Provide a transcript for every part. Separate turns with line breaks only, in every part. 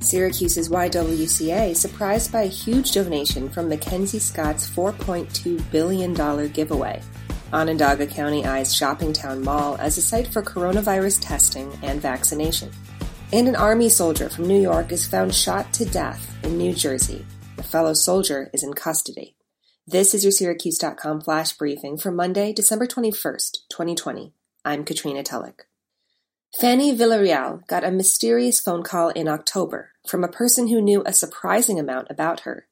Syracuse's YWCA surprised by a huge donation from MacKenzie Scott's $4.2 billion giveaway. Onondaga County eyes ShoppingTown Mall as a site for coronavirus testing and vaccination. And an Army soldier from New York is found shot to death in New Jersey. A fellow soldier is in custody. This is your Syracuse.com flash briefing for Monday, December 21st, 2020. I'm Katrina Tulloch. Fanny Villarreal got a mysterious phone call in October from a person who knew a surprising amount about her.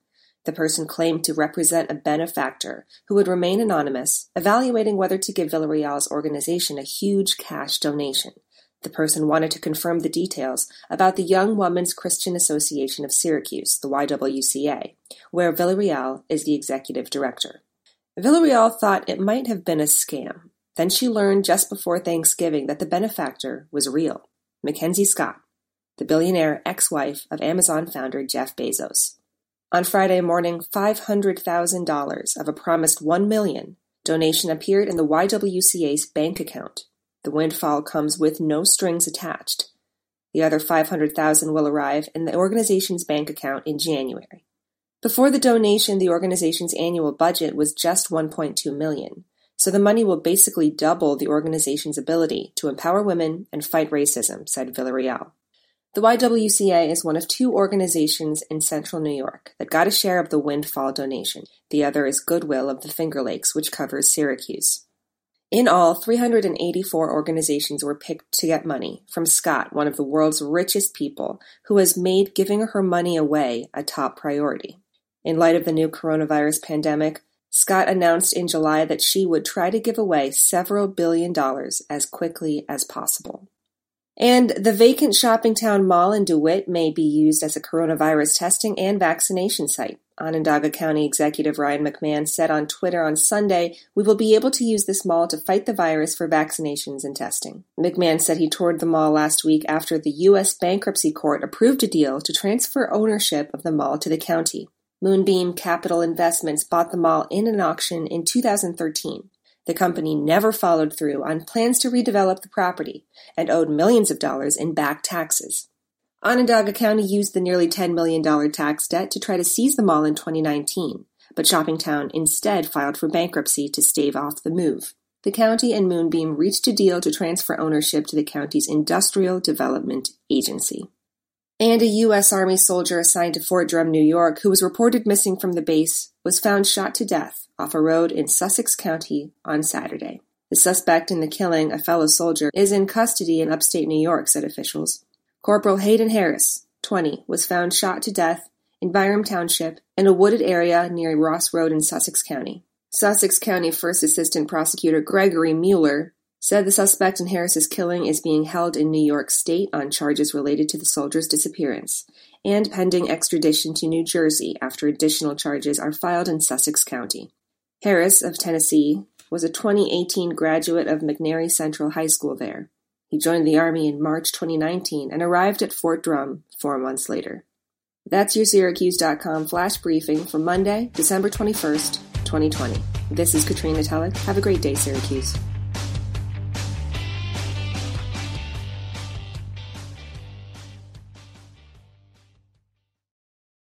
The person claimed to represent a benefactor who would remain anonymous, evaluating whether to give Villarreal's organization a huge cash donation. The person wanted to confirm the details about the Young Women's Christian Association of Syracuse, the YWCA, where Villarreal is the executive director. Villarreal thought it might have been a scam, then she learned just before Thanksgiving that the benefactor was real MacKenzie Scott, the billionaire ex wife of Amazon founder Jeff Bezos. On Friday morning, $500,000 of a promised 1 million donation appeared in the YWCA's bank account. The windfall comes with no strings attached. The other 500,000 will arrive in the organization's bank account in January. Before the donation, the organization's annual budget was just 1.2 million. So the money will basically double the organization's ability to empower women and fight racism, said Villarreal. The YWCA is one of two organizations in central New York that got a share of the windfall donation. The other is Goodwill of the Finger Lakes, which covers Syracuse. In all, 384 organizations were picked to get money from Scott, one of the world's richest people, who has made giving her money away a top priority. In light of the new coronavirus pandemic, Scott announced in July that she would try to give away several billion dollars as quickly as possible. And the vacant ShoppingTown Mall in DeWitt may be used as a coronavirus testing and vaccination site. Onondaga County Executive Ryan McMahon said on Twitter on Sunday, We will be able to use this mall to fight the virus for vaccinations and testing. McMahon said he toured the mall last week after the U.S. Bankruptcy Court approved a deal to transfer ownership of the mall to the county. Moonbeam Capital Investments bought the mall in an auction in 2013. The company never followed through on plans to redevelop the property and owed millions of dollars in back taxes. Onondaga County used the nearly $10 million tax debt to try to seize the mall in 2019, but ShoppingTown instead filed for bankruptcy to stave off the move. The county and Moonbeam reached a deal to transfer ownership to the county's Industrial Development Agency and a U.S. Army soldier assigned to Fort Drum, New York, who was reported missing from the base, was found shot to death off a road in Sussex County on Saturday. The suspect in the killing, a fellow soldier, is in custody in upstate New York, said officials. Corporal Hayden Harris, 20, was found shot to death in Byram Township in a wooded area near Ross Road in Sussex County. Sussex County First Assistant Prosecutor Gregory Mueller said the suspect in Harris's killing is being held in New York State on charges related to the soldier's disappearance and pending extradition to New Jersey after additional charges are filed in Sussex County. Harris of Tennessee was a 2018 graduate of McNairy Central High School there. He joined the Army in March 2019 and arrived at Fort Drum four months later. That's your Syracuse.com flash briefing for Monday, December 21st, 2020. This is Katrina Tulloch. Have a great day, Syracuse.